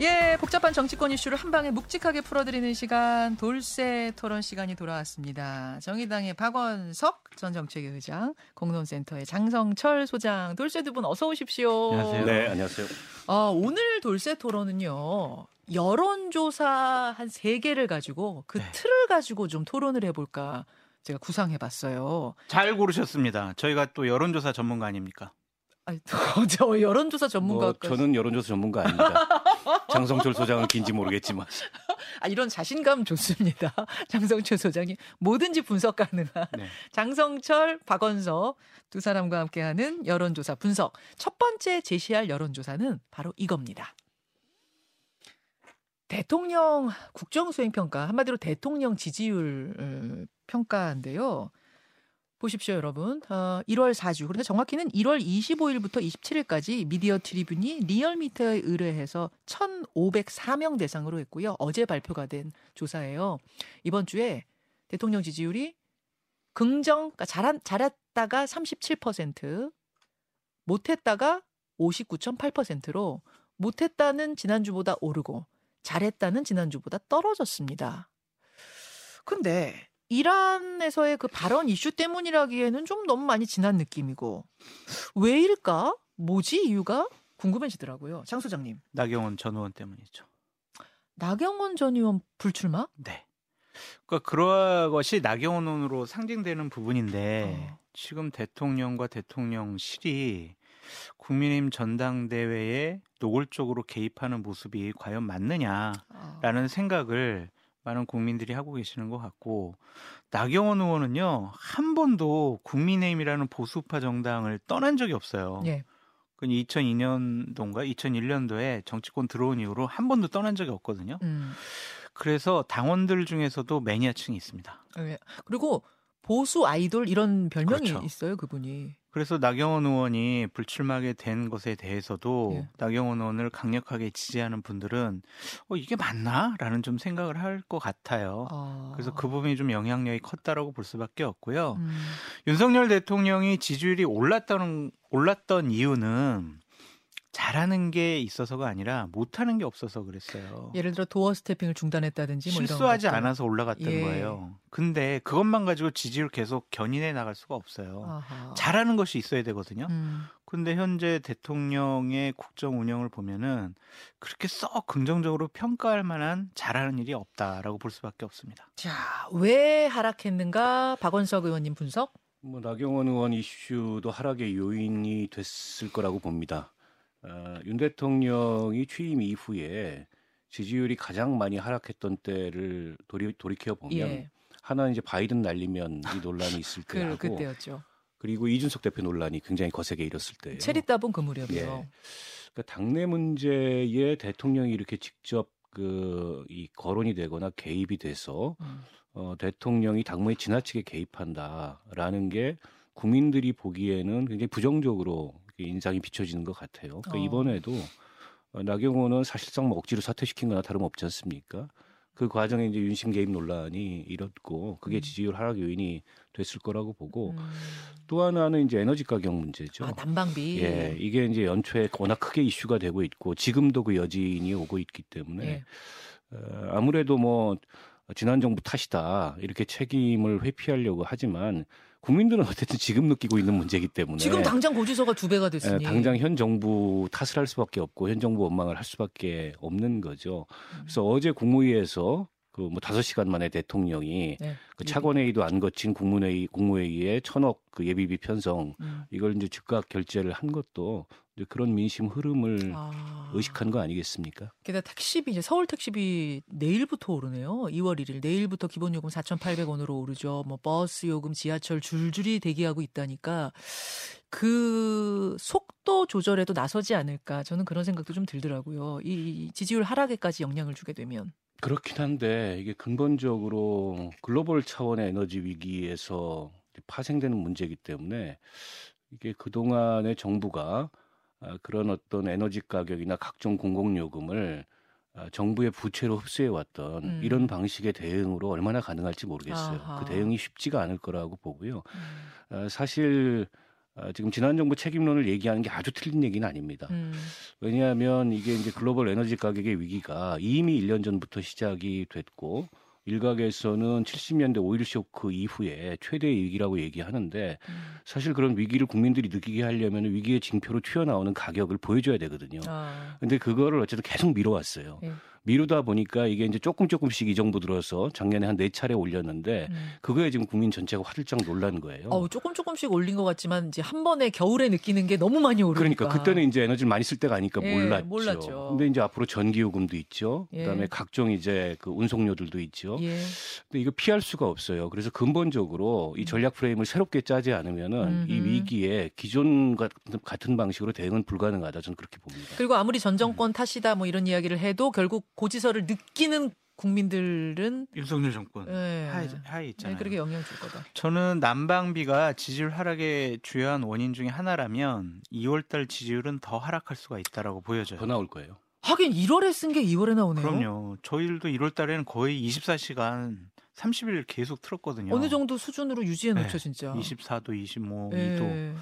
예, 복잡한 정치권 이슈를 한 방에 묵직하게 풀어드리는 시간 돌쇠 토론 시간이 돌아왔습니다. 정의당의 박원석 전 정책위 의장, 공론센터의 장성철 소장, 돌쇠 두분 어서 오십시오. 안녕하세요. 네, 안녕하세요. 아, 오늘 돌쇠 토론은요. 여론조사 한 세 개를 가지고 그 네. 틀을 가지고 좀 토론을 해볼까 제가 구상해봤어요. 잘 고르셨습니다. 저희가 또 여론조사 전문가 아닙니까? 아니, 저 여론조사 뭐 전문가까지. 저는 여론조사 전문가 아닙니다. 장성철 소장은 긴지 모르겠지만 아, 이런 자신감 좋습니다. 장성철 소장님 뭐든지 분석 가능한 네. 장성철, 박원석 두 사람과 함께하는 여론조사 분석. 첫 번째 제시할 여론조사는 바로 이겁니다. 대통령 국정수행평가 한마디로 대통령 지지율 어, 평가인데요. 보십시오, 여러분. 어, 1월 4주, 그런데 정확히는 1월 25일부터 27일까지 미디어 트리뷴이 리얼미터에 의뢰해서 1,504명 대상으로 했고요. 어제 발표가 된 조사예요. 이번 주에 대통령 지지율이 긍정, 그러니까 잘한, 잘했다가 37%, 못했다가 59.8%로 못했다는 지난주보다 오르고 잘했다는 지난주보다 떨어졌습니다. 근데 이란에서의 그 발언 이슈 때문이라기에는 좀 너무 많이 지난 느낌이고 왜일까? 뭐지 이유가 궁금해지더라고요. 장 소장님. 나경원 전 의원 때문이죠. 나경원 전 의원 불출마? 네. 그러니까 그러한 것이 나경원 의원으로 상징되는 부분인데 어. 지금 대통령과 대통령실이 국민의힘 전당대회에 노골적으로 개입하는 모습이 과연 맞느냐라는 아, 생각을 많은 국민들이 하고 계시는 것 같고 나경원 의원은요 한 번도 국민의힘이라는 보수파 정당을 떠난 적이 없어요. 예. 그 2002년도인가 2001년도에 정치권 들어온 이후로 한 번도 떠난 적이 없거든요. 음. 그래서 당원들 중에서도 매니아층이 있습니다. 예. 그리고 보수 아이돌 이런 별명이 그렇죠. 있어요, 그분이. 그래서 나경원 의원이 불출마하게 된 것에 대해서도 예. 나경원 의원을 강력하게 지지하는 분들은 어, 이게 맞나?라는 좀 생각을 할 것 같아요. 아. 그래서 그 부분이 좀 영향력이 컸다라고 볼 수밖에 없고요. 음. 윤석열 대통령이 지지율이 올랐던 올랐던 이유는 잘하는 게 있어서가 아니라 못하는 게 없어서 그랬어요. 예를 들어 도어 스태핑을 중단했다든지 뭐 실수하지. 않아서 올라갔던 예. 거예요. 근데 그것만 가지고 지지율 계속 견인해 나갈 수가 없어요. 아하. 잘하는 것이 있어야 되거든요. 음. 근데 현재 대통령의 국정 운영을 보면은 그렇게 썩 긍정적으로 평가할 만한 잘하는 일이 없다라고 볼 수밖에 없습니다. 자, 왜 하락했는가? 박원석 의원님 분석. 뭐 나경원 의원 이슈도 하락의 요인이 됐을 거라고 봅니다. 어, 윤 대통령이 취임 이후에 지지율이 가장 많이 하락했던 때를 돌이, 돌이켜 보면 예. 하나는 이제 바이든 날리면 이 논란이 있을 그 때하고 그 때였죠. 그리고 이준석 대표 논란이 굉장히 거세게 일었을 때예요. 체리 따본 그 무렵이요. 예. 그러니까 당내 문제에 대통령이 이렇게 직접 그 이 거론이 되거나 개입이 돼서 음. 어, 대통령이 당무에 지나치게 개입한다라는 게 국민들이 보기에는 굉장히 부정적으로 인상이 비춰지는 것 같아요. 그러니까 어. 이번에도 어, 나경원은 사실상 뭐 억지로 사퇴시킨 거나 다름없지 않습니까? 그 과정에 이제 윤심 개입 논란이 일었고 그게 음. 지지율 하락 요인이 됐을 거라고 보고 음. 또 하나는 이제 에너지 가격 문제죠. 아, 난방비. 예, 이게 이제 연초에 워낙 크게 이슈가 되고 있고 지금도 그 여진이 오고 있기 때문에 예. 어, 아무래도 뭐 지난 정부 탓이다 이렇게 책임을 회피하려고 하지만 국민들은 어쨌든 지금 느끼고 있는 문제이기 때문에 지금 당장 고지서가 두 배가 예, 됐으니. 당장 현 정부 탓을 할 수밖에 없고 현 정부 원망을 할 수밖에 없는 거죠. 음. 그래서 어제 국무회의에서 그뭐 다섯 시간 만에 대통령이 네. 그 차관회의도 안 거친 국무회의 국무회의에 천억 그 예비비 편성 음. 이걸 이제 즉각 결제를 한 것도 그런 민심 흐름을 아. 의식한 거 아니겠습니까? 게다가 택시비 이제 서울 택시비 내일부터 오르네요. 2월 1일 내일부터 기본 요금 4,800원으로 오르죠. 뭐 버스 요금, 지하철 줄줄이 대기하고 있다니까 그 속도 조절에도 나서지 않을까 저는 그런 생각도 좀 들더라고요. 이 지지율 하락에까지 영향을 주게 되면. 그렇긴 한데 이게 근본적으로 글로벌 차원의 에너지 위기에서 파생되는 문제이기 때문에 이게 그동안의 정부가 아, 그런 어떤 에너지 가격이나 각종 공공요금을 아, 정부의 부채로 흡수해 왔던 음. 이런 방식의 대응으로 얼마나 가능할지 모르겠어요. 아하. 그 대응이 쉽지가 않을 거라고 보고요. 음. 아, 사실 아, 지금 지난 정부 책임론을 얘기하는 게 아주 틀린 얘기는 아닙니다. 음. 왜냐하면 이게 이제 글로벌 에너지 가격의 위기가 이미 1년 전부터 시작이 됐고 일각에서는 70년대 오일 쇼크 이후에 최대의 위기라고 얘기하는데 음. 사실 그런 위기를 국민들이 느끼게 하려면 위기의 징표로 튀어나오는 가격을 보여줘야 되거든요. 아. 근데 그거를 어쨌든 계속 미뤄왔어요. 예. 미루다 보니까 이게 이제 조금 조금씩 이 정부 들어서 작년에 한 네 차례 올렸는데 음. 그거에 지금 국민 전체가 화들짝 놀란 거예요. 어우, 조금 조금씩 올린 것 같지만 이제 한 번에 겨울에 느끼는 게 너무 많이 오르니까. 그러니까 그때는 이제 에너지를 많이 쓸 때가 아니까 예, 몰랐죠. 몰랐죠. 근데 이제 앞으로 전기 요금도 있죠. 예. 그다음에 각종 이제 그 운송료들도 있죠. 예. 근데 이거 피할 수가 없어요. 그래서 근본적으로 이 전략 프레임을 새롭게 짜지 않으면은 이 음. 음흠. 위기에 기존 같은 방식으로 대응은 불가능하다 저는 그렇게 봅니다. 그리고 아무리 전 정권 탓이다 뭐 이런 이야기를 해도 결국 고지서를 느끼는 국민들은 윤석열 정권 예. 하에, 하에 네, 있잖아요. 그렇게 영향 줄 거다. 저는 난방비가 지지율 하락의 주요한 원인 중에 하나라면 2월달 지지율은 더 하락할 수가 있다라고 보여져요. 더 나올 거예요. 하긴 1월에 쓴 게 2월에 나오네요. 그럼요. 저희들도 1월달에는 거의 24시간 30일 계속 틀었거든요. 어느 정도 수준으로 유지해 놓죠, 네. 진짜. 24도, 25도. 예.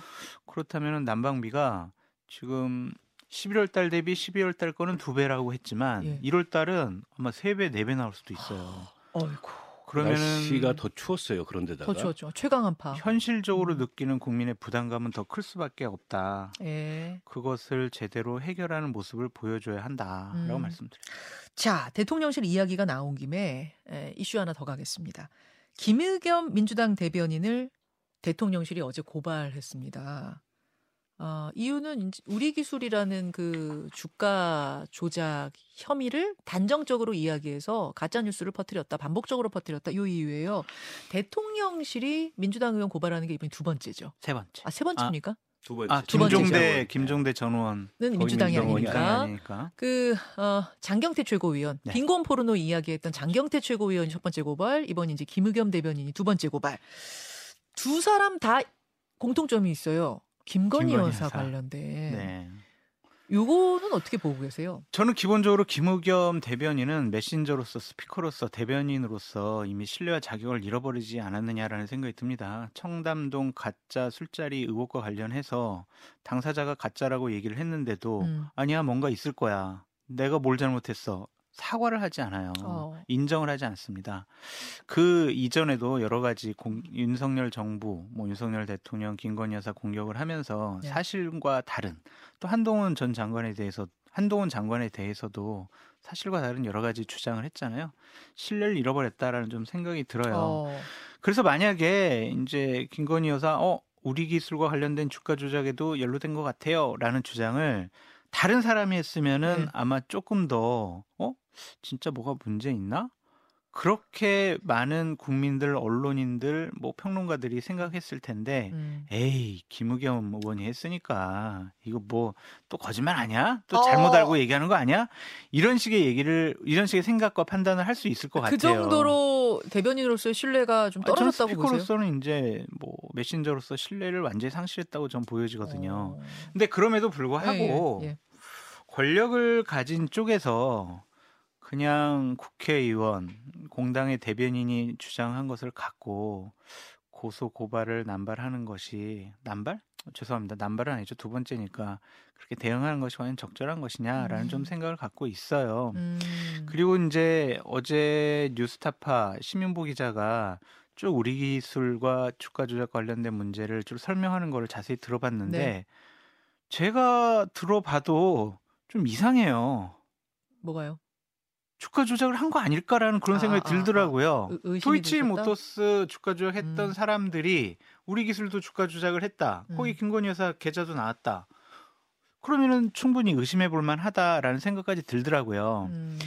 그렇다면 난방비가 지금 11월 달 대비 12월 달 거는 두 배라고 했지만 예. 1월 달은 아마 세 배, 네 배 나올 수도 있어요. 어이구. 그러면은 날씨가 더 추웠어요. 그런데다가 더 추웠죠. 최강 한파. 현실적으로 음. 느끼는 국민의 부담감은 더 클 수밖에 없다. 예. 그것을 제대로 해결하는 모습을 보여줘야 한다라고 음. 말씀드려요. 자, 대통령실 이야기가 나온 김에 에, 이슈 하나 더 가겠습니다. 김의겸 민주당 대변인을 대통령실이 어제 고발했습니다. 어, 이유는 이제 우리 기술이라는 그 주가 조작 혐의를 단정적으로 이야기해서 가짜 뉴스를 퍼뜨렸다, 반복적으로 퍼뜨렸다 이 이유예요. 대통령실이 민주당 의원 고발하는 게 이번이 두 번째죠. 세 번째. 아 세 번째입니까? 두 번째. 아, 두 번째죠. 김종대 김종대 전 의원은 는 민주당이 아니니까. 아니니까. 그 어, 장경태 최고위원 네. 빈곤 포르노 이야기했던 장경태 최고위원이 첫 번째 고발 이번 이제 김의겸 대변인이 두 번째 고발 두 사람 다 공통점이 있어요 김건희 김건희 여사 여사. 관련된 네. 요거는 어떻게 보고 계세요? 저는 기본적으로 김의겸 대변인은 메신저로서 스피커로서 대변인으로서 이미 신뢰와 자격을 잃어버리지 않았느냐라는 생각이 듭니다. 청담동 가짜 술자리 의혹과 관련해서 당사자가 가짜라고 얘기를 했는데도 음. 아니야 뭔가 있을 거야. 내가 뭘 잘못했어. 사과를 하지 않아요. 어. 인정을 하지 않습니다. 그 이전에도 여러 가지 공- 윤석열 정부, 뭐 윤석열 대통령, 김건희 여사 공격을 하면서 네. 사실과 다른 또 한동훈 전 장관에 대해서 한동훈 장관에 대해서도 사실과 다른 여러 가지 주장을 했잖아요. 신뢰를 잃어버렸다라는 좀 생각이 들어요. 어. 그래서 만약에 이제 김건희 여사 어 우리 기술과 관련된 주가 조작에도 연루된 것 같아요라는 주장을 다른 사람이 했으면은 네. 아마 조금 더 어? 진짜 뭐가 문제 있나? 그렇게 많은 국민들, 언론인들, 뭐 평론가들이 생각했을 텐데 음. 에이 김의겸 의원이 했으니까 이거 뭐 또 거짓말 아니야? 또 어. 잘못 알고 얘기하는 거 아니야? 이런 식의 얘기를 이런 식의 생각과 판단을 할 수 있을 것 그 같아요. 정도로 대변인으로서의 신뢰가 좀 아, 떨어졌다고 보세요? 스피커로서는 이제 뭐 메신저로서 신뢰를 완전히 상실했다고 전 보여지거든요. 어. 근데 그럼에도 불구하고 예, 예, 예. 권력을 가진 쪽에서 그냥 국회의원, 공당의 대변인이 주장한 것을 갖고 고소 고발을 남발하는 것이 남발? 죄송합니다. 남발은 아니죠. 두 번째니까 그렇게 대응하는 것이 과연 적절한 것이냐라는 음. 좀 생각을 갖고 있어요. 음. 그리고 이제 어제 뉴스타파 심윤보 기자가 쭉 우리 기술과 주가 조작 관련된 문제를 쭉 설명하는 거를 자세히 들어봤는데 네. 제가 들어봐도 좀 이상해요. 뭐가요? 주가 조작을 한 거 아닐까라는 그런 아, 생각이 아, 들더라고요. 의- 의심이 토이치 드셨다? 모터스 주가 조작했던 음. 사람들이 우리 기술도 주가 조작을 했다. 거기 음. 김건희 여사 계좌도 나왔다. 그러면은 충분히 의심해 볼 만하다라는 생각까지 들더라고요. 음.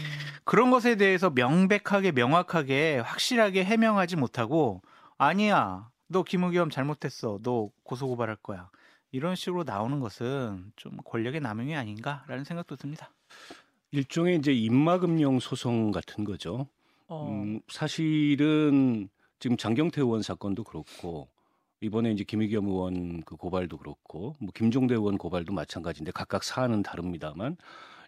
그런 것에 대해서 명백하게 명확하게 확실하게 해명하지 못하고 아니야 너 김의겸 잘못했어 너 고소고발할 거야 이런 식으로 나오는 것은 좀 권력의 남용이 아닌가라는 생각도 듭니다. 일종의 이제 입막음용 소송 같은 거죠. 어. 음, 사실은 지금 장경태 의원 사건도 그렇고 이번에 이제 김의겸 의원 그 고발도 그렇고 뭐 김종대 의원 고발도 마찬가지인데 각각 사안은 다릅니다만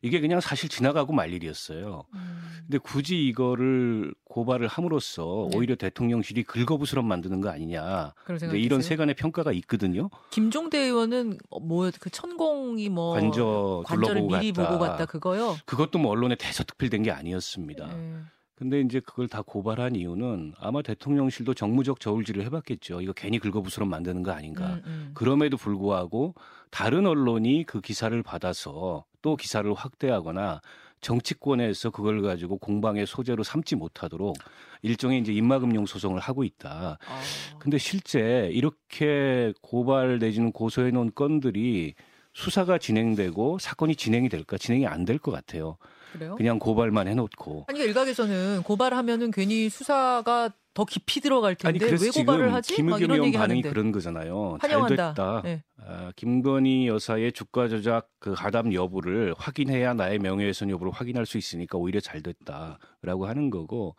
이게 그냥 사실 지나가고 말 일이었어요. 음. 근데 굳이 이거를 고발을 함으로써 네. 오히려 대통령실이 긁어부스럼 만드는 거 아니냐. 근데 이런? 세간의 평가가 있거든요. 김종대 의원은 뭐 그 천공이 뭐 관저 관절을 미리 갔다. 보고 갔다 그거요. 그것도 뭐 언론에 대서특필된 게 아니었습니다. 네. 근데 이제 그걸 다 고발한 이유는 아마 대통령실도 정무적 저울질을 해봤겠죠. 이거 괜히 긁어부스럼 만드는 거 아닌가. 음, 음. 그럼에도 불구하고 다른 언론이 그 기사를 받아서 또 기사를 확대하거나 정치권에서 그걸 가지고 공방의 소재로 삼지 못하도록 일종의 이제 입막음용 소송을 하고 있다. 아, 근데 실제 이렇게 고발 내지는 고소해 놓은 건들이 수사가 진행되고 사건이 진행이 될까? 진행이 안 될 것 같아요. 그래요? 그냥 고발만 해놓고. 아니 그러니까 일각에서는 고발하면은 괜히 수사가 더 깊이 들어갈 아니 텐데 그래서 왜 고발을 하지? 막 김의겸 의원 반응이 그런 거잖아요. 환영한다. 잘 됐다. 네. 아, 김건희 여사의 주가 조작 그 가담 여부를 확인해야 나의 명예훼손 여부를 확인할 수 있으니까 오히려 잘 됐다라고 하는 거고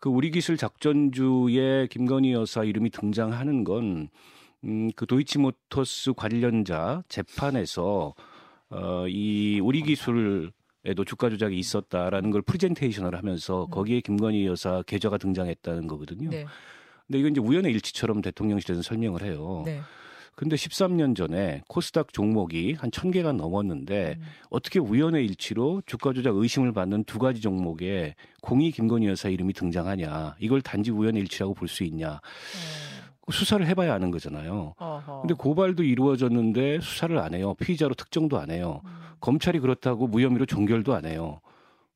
그 우리 기술 작전주에 김건희 여사 이름이 등장하는 건 음, 그 도이치모터스 관련자 재판에서 어, 이 우리 기술 주가 조작이 있었다라는 걸 프레젠테이션을 하면서 음. 거기에 김건희 여사 계좌가 등장했다는 거거든요. 네. 근데 이건 이제 우연의 일치처럼 대통령실에서 설명을 해요. 네. 근데 13년 전에 코스닥 종목이 한 1000개가 넘었는데 음. 어떻게 우연의 일치로 주가 조작 의심을 받는 두 가지 종목에 공이 김건희 여사 이름이 등장하냐. 이걸 단지 우연의 일치라고 볼 수 있냐. 수사를 해봐야 아는 거잖아요. 어. 어허. 근데 고발도 이루어졌는데 수사를 안 해요. 피의자로 특정도 안 해요. 음. 검찰이 그렇다고 무혐의로 종결도 안 해요.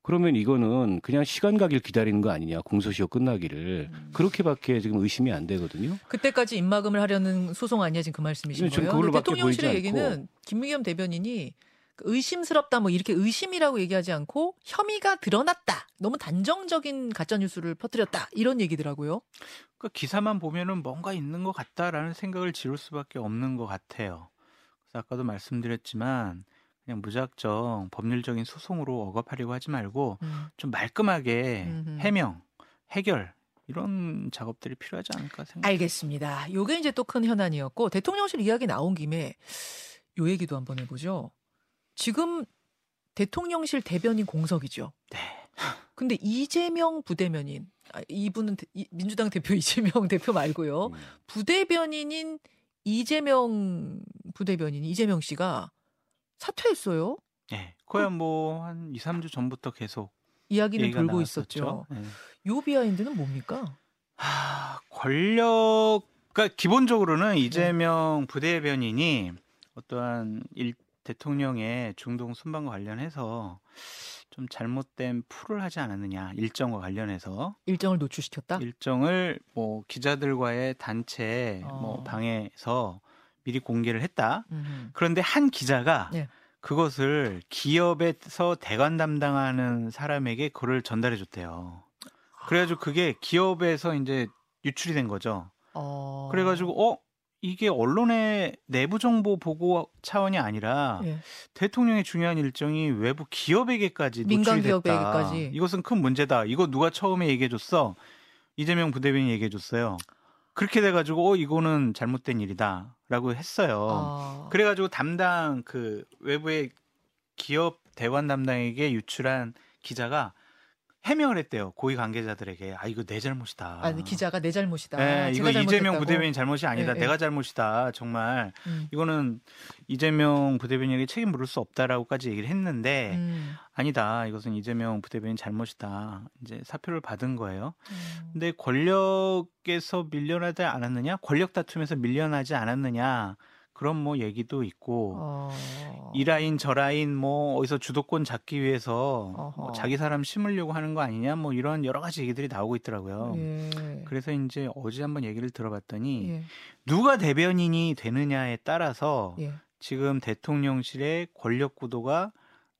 그러면 이거는 그냥 시간 가길 기다리는 거 아니냐. 공소시효 끝나기를. 음. 그렇게밖에 지금 의심이 안 되거든요. 그때까지 입막음을 하려는 소송 아니야 지금 그 말씀이신 거예요? 근데 대통령실의. 얘기는 김의겸 대변인이 그 의심스럽다 뭐 이렇게 의심이라고 얘기하지 않고 혐의가 드러났다. 너무 단정적인 가짜 뉴스를 퍼뜨렸다. 이런 얘기더라고요. 그 기사만 보면은 뭔가 있는 것 같다라는 생각을 지울 수밖에 없는 것 같아요. 그래서 아까도 말씀드렸지만 그냥 무작정 법률적인 소송으로 억압하려고 하지 말고 음. 좀 말끔하게 음흠. 해명, 해결 이런 작업들이 필요하지 않을까 생각. 알겠습니다. 요게 이제 또 큰 현안이었고 대통령실 이야기 나온 김에 요 얘기도 한번 해보죠. 지금 대통령실 대변인 공석이죠. 네. 근데 이재명 부대변인 아, 이분은 대- 이- 민주당 대표 이재명 대표 말고요. 음. 부대변인인 이재명 부대변인 이재명 씨가 사퇴했어요. 네. 거의 뭐한 2, 3주 전부터 계속 이야기는 돌고 나왔었죠. 있었죠. 네. 요 비하인드는 뭡니까? 하, 권력, 그러니까 기본적으로는 이재명 부대변인이 어떠한 일, 대통령의 중동 순방과 관련해서 좀 잘못된 풀을 하지 않았느냐 일정과 관련해서 일정을 노출시켰다. 일정을 뭐 기자들과의 단체 뭐 어. 방에서 미리 공개를 했다. 음흠. 그런데 한 기자가 네. 그것을 기업에서 대관 담당하는 사람에게 그걸 전달해 줬대요. 그래가지고 그게 기업에서 이제 유출이 된 거죠. 어. 그래가지고 어 이게 언론의 내부 정보 보고 차원이 아니라 예. 대통령의 중요한 일정이 외부 기업에게까지 민간. 기업에게까지. 이것은 큰 문제다. 이거 누가 처음에 얘기해줬어? 이재명 부대변인이 얘기해줬어요. 그렇게 돼가지고 어 이거는 잘못된 일이다라고 했어요. 아. 그래가지고 담당 그 외부의 기업 대관 담당에게 유출한 기자가 해명을 했대요. 고위 관계자들에게 아 이거 내 잘못이다. 아니 기자가 내 잘못이다. 네, 이거 이재명 잘못했다고. 부대변인 잘못이 아니다. 예, 예. 내가 잘못이다. 정말 음. 이거는 이재명 부대변인에게 책임 물을 수 없다라고까지 얘기를 했는데 음. 아니다. 이것은 이재명 부대변인 잘못이다. 이제 사표를 받은 거예요. 음. 근데 권력에서 밀려나지 않았느냐? 권력 다툼에서 밀려나지 않았느냐? 그런 뭐 얘기도 있고 어. 이 라인 저 라인 뭐 어디서 주도권 잡기 위해서 뭐. 자기 사람 심으려고 하는 거 아니냐? 뭐 이런 여러 가지 얘기들이 나오고 있더라고요. 예. 그래서 이제 어제 한번 얘기를 들어봤더니 예. 누가 대변인이 되느냐에 따라서 예. 지금 대통령실의 권력 구도가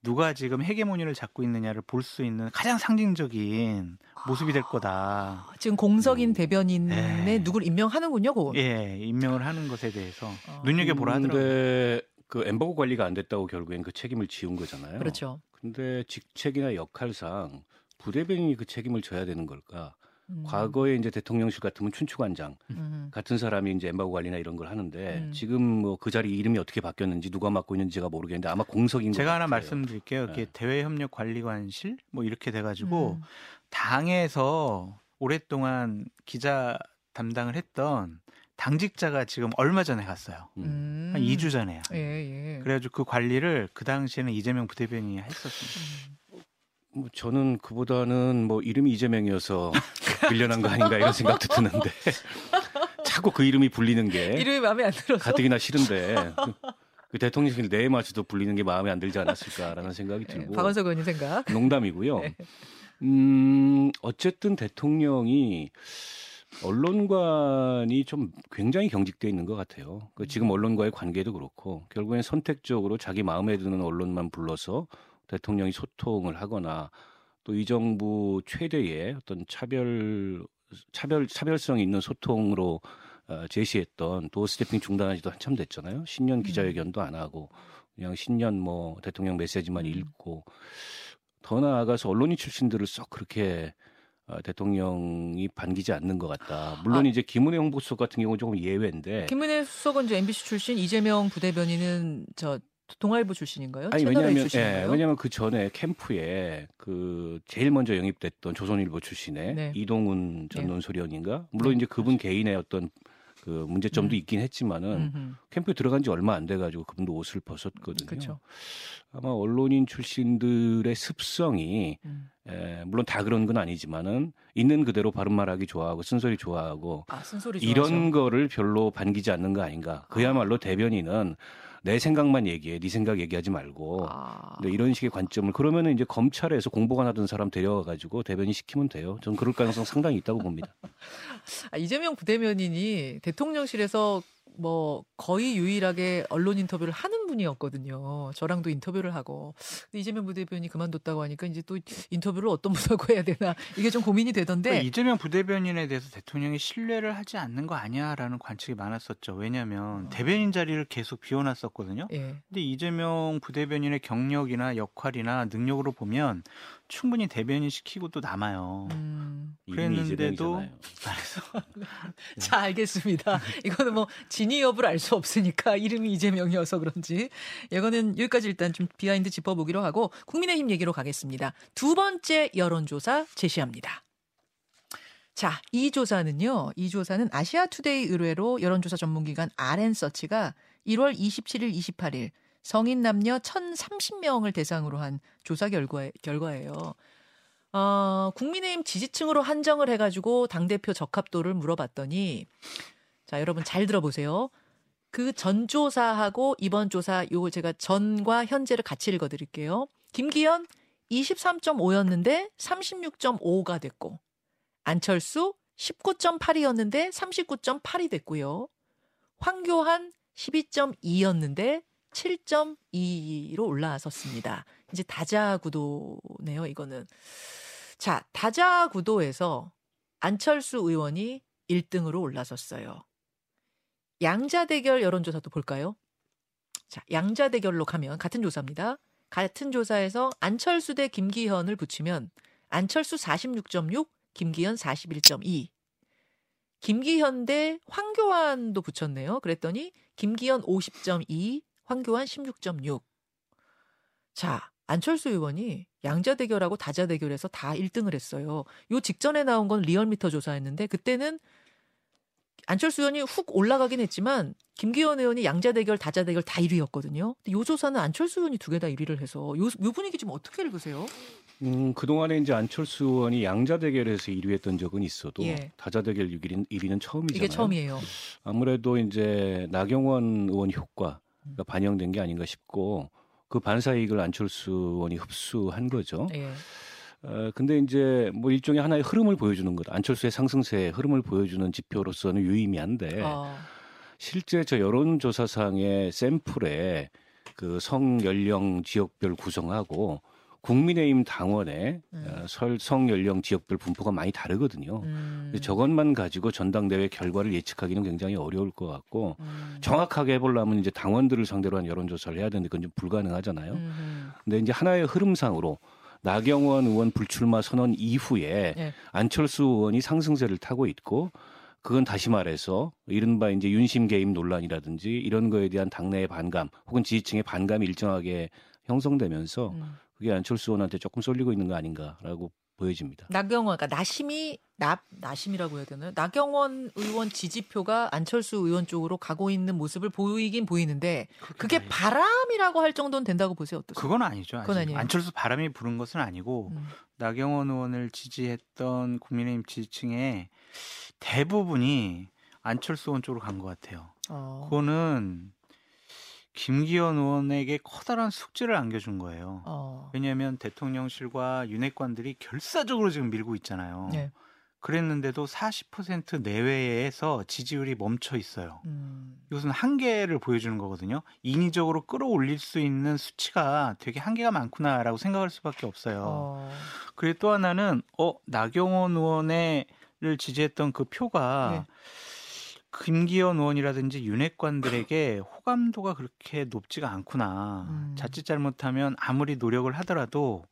누가 지금 헤게모니를 잡고 있느냐를 볼 수 있는 가장 상징적인 모습이 될 거다. 지금 공석인 음. 대변인에 네. 누굴 임명하는 군요, 그거. 예, 임명을 하는 것에 대해서 어. 눈여겨 보라 하더라고요. 근데 그 엠버고 관리가 안 됐다고 결국엔 그 책임을 지운 거잖아요. 그렇죠. 근데 직책이나 역할상 부대변인이 그 책임을 져야 되는 걸까? 음. 과거에 이제 대통령실 같으면 춘추관장 음. 같은 사람이 이제 엠바고 관리나 이런 걸 하는데 음. 지금 뭐 그 자리 이름이 어떻게 바뀌었는지 누가 맡고 있는지 제가 모르겠는데 아마 공석인 것 제가 하나 같아요. 말씀드릴게요. 이렇게 네. 대외협력관리관실 뭐 이렇게 돼가지고 음. 당에서 오랫동안 기자 담당을 했던 당직자가 지금 얼마 전에 갔어요. 음. 음. 한 2주 전에요. 예, 예. 그래가지고 그 관리를 그 당시에는 이재명 부대변인이 했었습니다. 음. 뭐 저는 그보다는 뭐 이름이 이재명이어서 빌려난 거 아닌가 이런 생각도 드는데 자꾸 그 이름이 불리는 게 이름이 마음에 안 들어서. 가뜩이나 싫은데 그, 그 대통령실 내에 맞춰도 불리는 게 마음에 안 들지 않았을까라는 생각이 네, 들고 박원석 의원님 생각. 농담이고요. 네. 음, 어쨌든 대통령이 언론관이 좀 굉장히 경직돼 있는 것 같아요. 그 지금 언론과의 관계도 그렇고 결국엔 선택적으로 자기 마음에 드는 언론만 불러서 대통령이 소통을 하거나 또 이 정부 최대의 어떤 차별 차별 차별성 있는 소통으로 어, 제시했던 도어 스태핑 중단한 지도 한참 됐잖아요. 신년 기자회견도 안 하고 그냥 신년 뭐 대통령 메시지만 음. 읽고 더 나아가서 언론인 출신들을 썩 그렇게 어, 대통령이 반기지 않는 것 같다. 물론 아. 이제 김은혜 홍보수석 같은 경우 는 조금 예외인데. 김은혜 수석은 이제 MBC 출신, 이재명 부대변인은 저 동아일보 출신인가요? 아니 왜냐하면 예? 왜냐하면 그 전에 캠프에 그 제일 먼저 영입됐던 조선일보 출신의 네. 이동훈 전 논소리원인가 물론 이제 그분 개인의 어떤 그 문제점도 음. 있긴 했지만은 음흠. 캠프에 들어간 지 얼마 안 돼가지고 그분도 옷을 벗었거든요. 그렇죠. 아마 언론인 출신들의 습성이 음. 에, 물론 다 그런 건 아니지만은 있는 그대로 바른 말하기 좋아하고 쓴소리 좋아하고 아 쓴소리 이런. 거를 별로 반기지 않는 거 아닌가. 그야말로 대변인은 내 생각만 얘기해, 네 생각 얘기하지 말고. 아. 네, 이런 식의 관점을 그러면은 이제 검찰에서 공보관 하던 사람 데려와 가지고 대변인 시키면 돼요. 저는 그럴 가능성 상당히 있다고 봅니다. 아, 이재명 부대변인이 대통령실에서 뭐 거의 유일하게 언론 인터뷰를 하는 분이었거든요. 저랑도 인터뷰를 하고. 근데 이재명 부대변인이 그만뒀다고 하니까 이제 또 인터뷰를 어떤 분하고 해야 되나 이게 좀 고민이 되던데. 그러니까 이재명 부대변인에 대해서 대통령이 신뢰를 하지 않는 거 아니야라는 관측이 많았었죠. 왜냐하면 어. 대변인 자리를 계속 비워놨었거든요. 예. 근데 이재명 부대변인의 경력이나 역할이나 능력으로 보면 충분히 대변인 시키고 또 남아요. 음. 그랬는데도 이재명이잖아요. 자, 알겠습니다. 이거는 뭐 진위 여부를 알 수 없으니까 이름이 이재명이어서 그런지. 이거는 여기까지 일단 좀 behind 짚어보기로 하고 국민의힘 얘기로 가겠습니다. 두 번째 여론조사 제시합니다. 자, 이 조사는요. 이 조사는 아시아투데이 의뢰로 여론조사 전문기관 RN서치가 1월 27일, 28일 성인 남녀 1,030명을 대상으로 한 조사 결과, 결과예요. 어, 국민의힘 지지층으로 한정을 해가지고 당대표 적합도를 물어봤더니, 자, 여러분 잘 들어보세요. 그 전 조사하고 이번 조사, 요거 제가 전과 현재를 같이 읽어 드릴게요. 김기현 23.5였는데 36.5가 됐고, 안철수 19.8이었는데 39.8이 됐고요. 황교안 12.2였는데 7.2로 올라섰습니다. 이제 다자 구도네요, 이거는. 자, 다자 구도에서 안철수 의원이 1등으로 올라섰어요. 양자 대결 여론조사도 볼까요? 자, 양자 대결로 가면 같은 조사입니다. 같은 조사에서 안철수 대 김기현을 붙이면 안철수 46.6, 김기현 41.2. 김기현 대 황교안도 붙였네요. 그랬더니 김기현 50.2, 황교안 16.6. 자, 안철수 의원이 양자 대결하고 다자 대결에서 다 1등을 했어요. 요 직전에 나온 건 리얼미터 조사였는데 그때는 안철수 의원이 훅 올라가긴 했지만 김기현 의원이 양자 대결, 다자 대결 다 1위였거든요. 근데 요 조사는 안철수 의원이 두 개 다 1위를 해서 요, 요 분위기 좀 어떻게 읽으세요? 음, 그동안에 이제 안철수 의원이 양자 대결에서 1위 했던 적은 있어도 예. 다자 대결 1위는, 1위는 처음이잖아요. 이게 처음이에요. 아무래도 이제 나경원 의원 효과가 반영된 게 아닌가 싶고 그 반사 이익을 안철수 의원이 흡수한 거죠. 예. 어, 근데 이제 뭐 일종의 하나의 흐름을 보여주는 것, 안철수의 상승세의 흐름을 보여주는 지표로서는 유의미한데 어, 실제 저 여론조사상의 샘플에 그 성 연령 지역별 구성하고 국민의힘 당원의 음. 어, 설, 성 연령 지역별 분포가 많이 다르거든요. 음, 저것만 가지고 전당대회 결과를 예측하기는 굉장히 어려울 것 같고 음, 정확하게 해보려면 이제 당원들을 상대로 한 여론조사를 해야 되는데 그건 좀 불가능하잖아요. 음, 근데 이제 하나의 흐름상으로 나경원 의원 불출마 선언 이후에 예. 안철수 의원이 상승세를 타고 있고 그건 다시 말해서 이른바 이제 윤심 개입 논란이라든지 이런 거에 대한 당내의 반감 혹은 지지층의 반감이 일정하게 형성되면서 음. 그게 안철수 의원한테 조금 쏠리고 있는 거 아닌가라고 보여집니다. 나경원, 그러니까 나심이 나 나심이라고 해야 되나요? 나경원 의원 지지표가 안철수 의원 쪽으로 가고 있는 모습을 보이긴 보이는데 그게 아니- 바람이라고 할 정도는 된다고 보세요. 어떠세요? 그건 아니죠. 그건 아니에요. 안철수 바람이 부른 것은 아니고 음. 나경원 의원을 지지했던 국민의힘 지지층의 대부분이 안철수 의원 쪽으로 간 것 같아요. 어. 그거는 김기현 의원에게 커다란 숙제를 안겨준 거예요. 어. 왜냐하면 대통령실과 윤핵관들이 결사적으로 지금 밀고 있잖아요. 네. 그랬는데도 40% 내외에서 지지율이 멈춰 있어요. 음. 이것은 한계를 보여주는 거거든요. 인위적으로 끌어올릴 수 있는 수치가 되게 한계가 많구나라고 생각할 수밖에 없어요. 어. 그리고 또 하나는 어 나경원 의원의를 지지했던 그 표가 네. 김기현 의원이라든지 윤핵관들에게 호감도가 그렇게 높지가 않구나. 음. 자칫 잘못하면 아무리 노력을 하더라도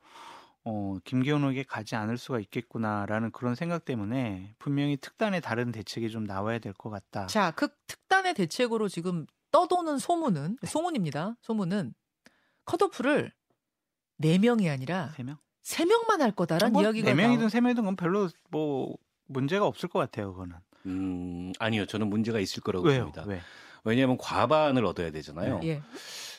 어, 김기현 의원에게 가지 않을 수가 있겠구나라는 그런 생각 때문에 분명히 특단의 다른 대책이 좀 나와야 될 것 같다. 자, 그 특단의 대책으로 지금 떠도는 소문은 소문입니다. 소문은 컷오프를 네 명이 아니라 세 명? 세 명만 할 거다라는 뭐 이야기가 네 명이든 나오- 세 명이든 그건 별로 뭐 문제가 없을 것 같아요. 그거는. 음, 아니요. 저는 문제가 있을 거라고 왜요? 봅니다. 왜? 왜냐하면 과반을 얻어야 되잖아요. 예.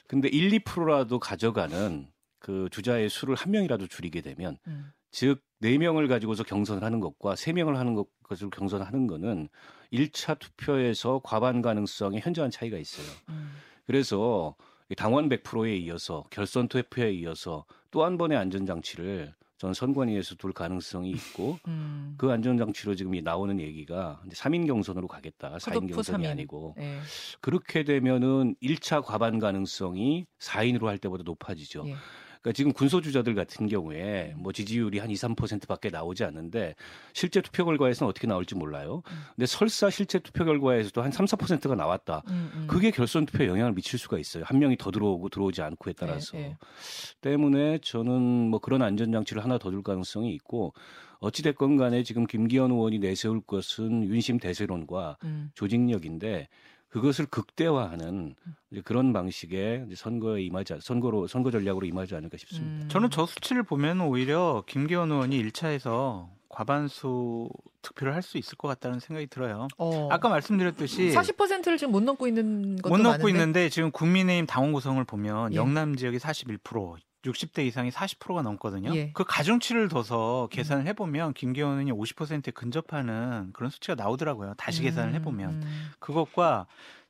근데 1, 2%라도 가져가는 그 주자의 수를 한 명이라도 줄이게 되면 음. 즉 4명을 가지고서 경선을 하는 것과 3명을 하는 것, 것을 경선하는 거는 1차 투표에서 과반 가능성에 현저한 차이가 있어요. 음. 그래서 당원 100%에 이어서 결선 투표에 이어서 또 한 번의 안전장치를 전 선관위에서 둘 가능성이 있고 음. 그 안전장치로 지금 이 나오는 얘기가 이제 3인 경선으로 가겠다. 4인 컷오프 경선이 삼인. 아니고 예. 그렇게 되면은 1차 과반 가능성이 4인으로 할 때보다 높아지죠. 예. 그러니까 지금 군소주자들 같은 경우에 뭐 지지율이 한 2, 3%밖에 나오지 않는데 실제 투표 결과에서는 어떻게 나올지 몰라요. 음. 근데 설사 실제 투표 결과에서도 한 3, 4%가 나왔다. 음, 음. 그게 결선 투표에 영향을 미칠 수가 있어요. 한 명이 더 들어오고 들어오지 않고에 따라서. 예, 예. 때문에 저는 뭐 그런 안전장치를 하나 더 둘 가능성이 있고 어찌됐건 간에 지금 김기현 의원이 내세울 것은 윤심 대세론과 음. 조직력인데 그것을 극대화하는 이제 그런 방식의 이제 선거에 임하지 않- 선거로 선거 전략으로 임하지 않을까 싶습니다. 음. 저는 저 수치를 보면 오히려 김기현 의원이 1차에서 과반수 득표를 할 수 있을 것 같다는 생각이 들어요. 어. 아까 말씀드렸듯이 40%를 지금 못 넘고 있는 것도 못 넘고 많은데. 있는데 지금 국민의힘 당원 구성을 보면 예. 영남 지역이 41%, 60대 이상이 40%가 넘거든요. 예. 그 가중치를 둬서 계산을 해보면 김기현 의원이 50%에 근접하는 그런 수치가 나오더라고요. 다시 계산을 해보면 음. 그것과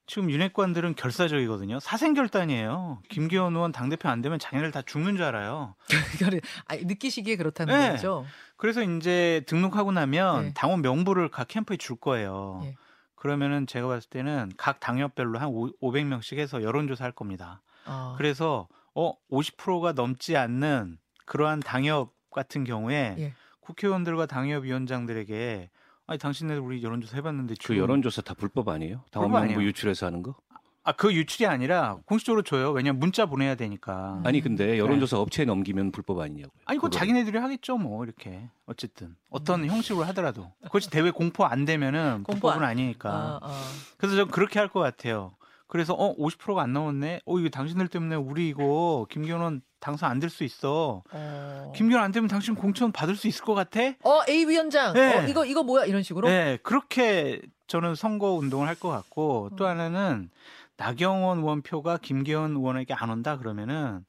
지금 윤핵관들은 결사적이거든요. 사생결단이에요. 김기현 의원 당대표 안 되면 자기네들 다 죽는 줄 알아요. 이거를 아, 느끼시기에 그렇다는 네. 거죠. 그래서 이제 등록하고 나면 네. 당원 명부를 각 캠프에 줄 거예요. 예. 그러면은 제가 봤을 때는 각 당협별로 한 500명씩 해서 여론조사 할 겁니다. 어. 그래서 어 50%가 넘지 않는 그러한 당협 같은 경우에 예. 국회의원들과 당협위원장들에게 아니 당신네들 우리 여론조사 해봤는데 그 여론조사 다 불법 아니에요? 당원 불법 명부 아니에요. 유출해서 하는 거? 아, 그 유출이 아니라 공식적으로 줘요. 왜냐면 문자 보내야 되니까. 아니 근데 여론조사 업체에 넘기면 불법 아니냐고요? 네. 아니, 그거 그거를. 자기네들이 하겠죠, 뭐, 이렇게. 어쨌든. 어떤 음. 형식으로 하더라도. 그것이 대회 공포 안 되면은 공포 불법은 안- 아니니까. 아, 아. 그래서 전 그렇게 할 것 같아요. 그래서, 어, 50%가 안 나왔네? 어, 이거 당신들 때문에 우리 이거, 김기현은 당선 안 될 수 있어. 어. 김기현 안 되면 당신 공천 받을 수 있을 것 같아? 어, A 위원장. 네. 어, 이거 이거 뭐야 이런 식으로? 네, 그렇게 저는 선거 운동을 할 것 같고, 또 음. 하나는 나경원 의원 표가 김기현 의원에게 안 온다 그러면은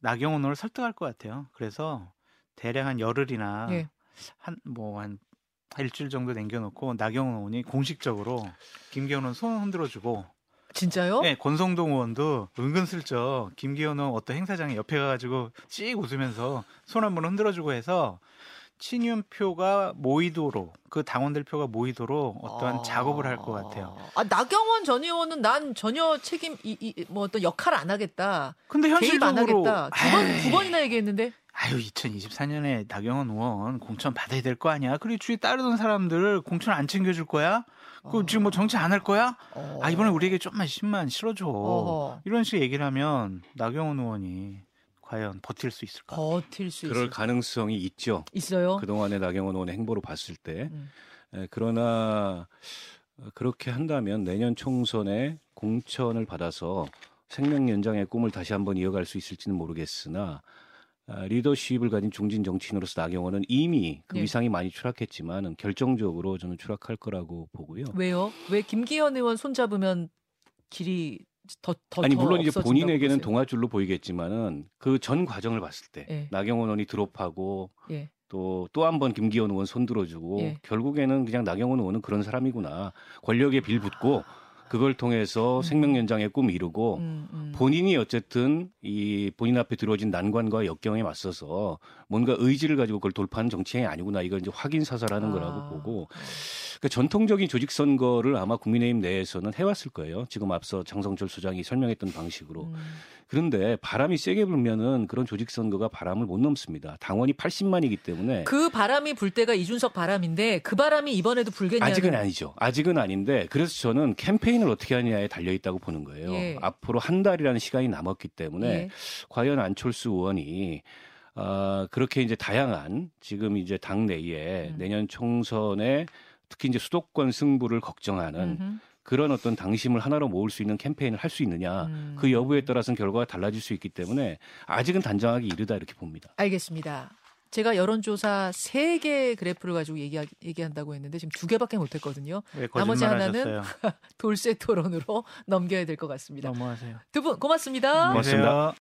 나경원 의원을 설득할 것 같아요. 그래서 대략 한 열흘이나 예. 한뭐한 일주일 정도 남겨놓고 나경원 의원이 공식적으로 김기현 의원 손 흔들어주고, 진짜요? 네, 권성동 의원도 은근슬쩍 김기현 의원 어떤 행사장에 옆에 가가지고 씩 웃으면서 손 한 번 흔들어주고 해서 친윤표가 모이도록 그 당원들 표가 모이도록 어떠한 아. 작업을 할 것 같아요. 아, 나경원 전 의원은 난 전혀 책임 이, 이, 뭐 어떤 역할 안 하겠다. 근데 개입 안 현실적으로 하겠다. 두번 에이, 두 번이나 얘기했는데. 아유 2024년에 나경원 의원 공천 받아야 될 거 아니야? 그리고 주위 따르던 사람들 공천 안 챙겨줄 거야? 그 어. 지금 뭐 정치 안 할 거야? 어. 아 이번에 우리에게 좀만 10만 실어줘. 어허. 이런 식의 얘기를 하면 나경원 의원이 과연 버틸 수 있을까? 버틸 수 그럴 있을 가능성이 있죠. 있어요. 그동안의 나경원 의원의 행보로 봤을 때. 음. 에, 그러나 어, 그렇게 한다면 내년 총선에 공천을 받아서 생명 연장의 꿈을 다시 한번 이어갈 수 있을지는 모르겠으나 아, 리더십을 가진 중진 정치인으로서 나경원은 이미 그 네. 위상이 많이 추락했지만 결정적으로 저는 추락할 거라고 보고요. 왜요? 왜 김기현 의원 손 잡으면 길이 더 더 아니 더 물론 이제 본인에게는? 동아줄로 보이겠지만은 그 전 과정을 봤을 때 예. 나경원 의원이 드롭하고 예. 또또 한 번 김기현 의원 손 들어주고 예. 결국에는 그냥 나경원 의원은 그런 사람이구나 권력에 빌붙고 그걸 통해서 생명 연장의 꿈 이루고 음, 음. 본인이 어쨌든 이 본인 앞에 들어진 난관과 역경에 맞서서 뭔가 의지를 가지고 그걸 돌파하는 정치행위 아니구나 이걸 이제 확인 사살하는 아. 거라고 보고 그러니까 전통적인 조직 선거를 아마 국민의힘 내에서는 해왔을 거예요. 지금 앞서 장성철 소장이 설명했던 방식으로. 음. 그런데 바람이 세게 불면은 그런 조직 선거가 바람을 못 넘습니다. 당원이 80만이기 때문에 그 바람이 불 때가 이준석 바람인데 그 바람이 이번에도 불겠냐는 아직은 아니죠. 아직은 아닌데 그래서 저는 캠페인을 어떻게 하느냐에 달려 있다고 보는 거예요. 예. 앞으로 한 달이라는 시간이 남았기 때문에 예. 과연 안철수 의원이 아 그렇게 이제 다양한 지금 이제 당 내에 음. 내년 총선에 특히 이제 수도권 승부를 걱정하는 음흠. 그런 어떤 당심을 하나로 모을 수 있는 캠페인을 할 수 있느냐 음. 그 여부에 따라서는 결과가 달라질 수 있기 때문에 아직은 단정하기 이르다 이렇게 봅니다. 알겠습니다. 제가 여론조사 세개 그래프를 가지고 얘기 얘기한다고 했는데 지금 두 개밖에 못 했거든요. 왜 나머지 거짓말 하나는? 돌쇠 토론으로 넘겨야 될 것 같습니다. 너무하세요. 두 분 고맙습니다. 고맙습니다. 안녕하세요.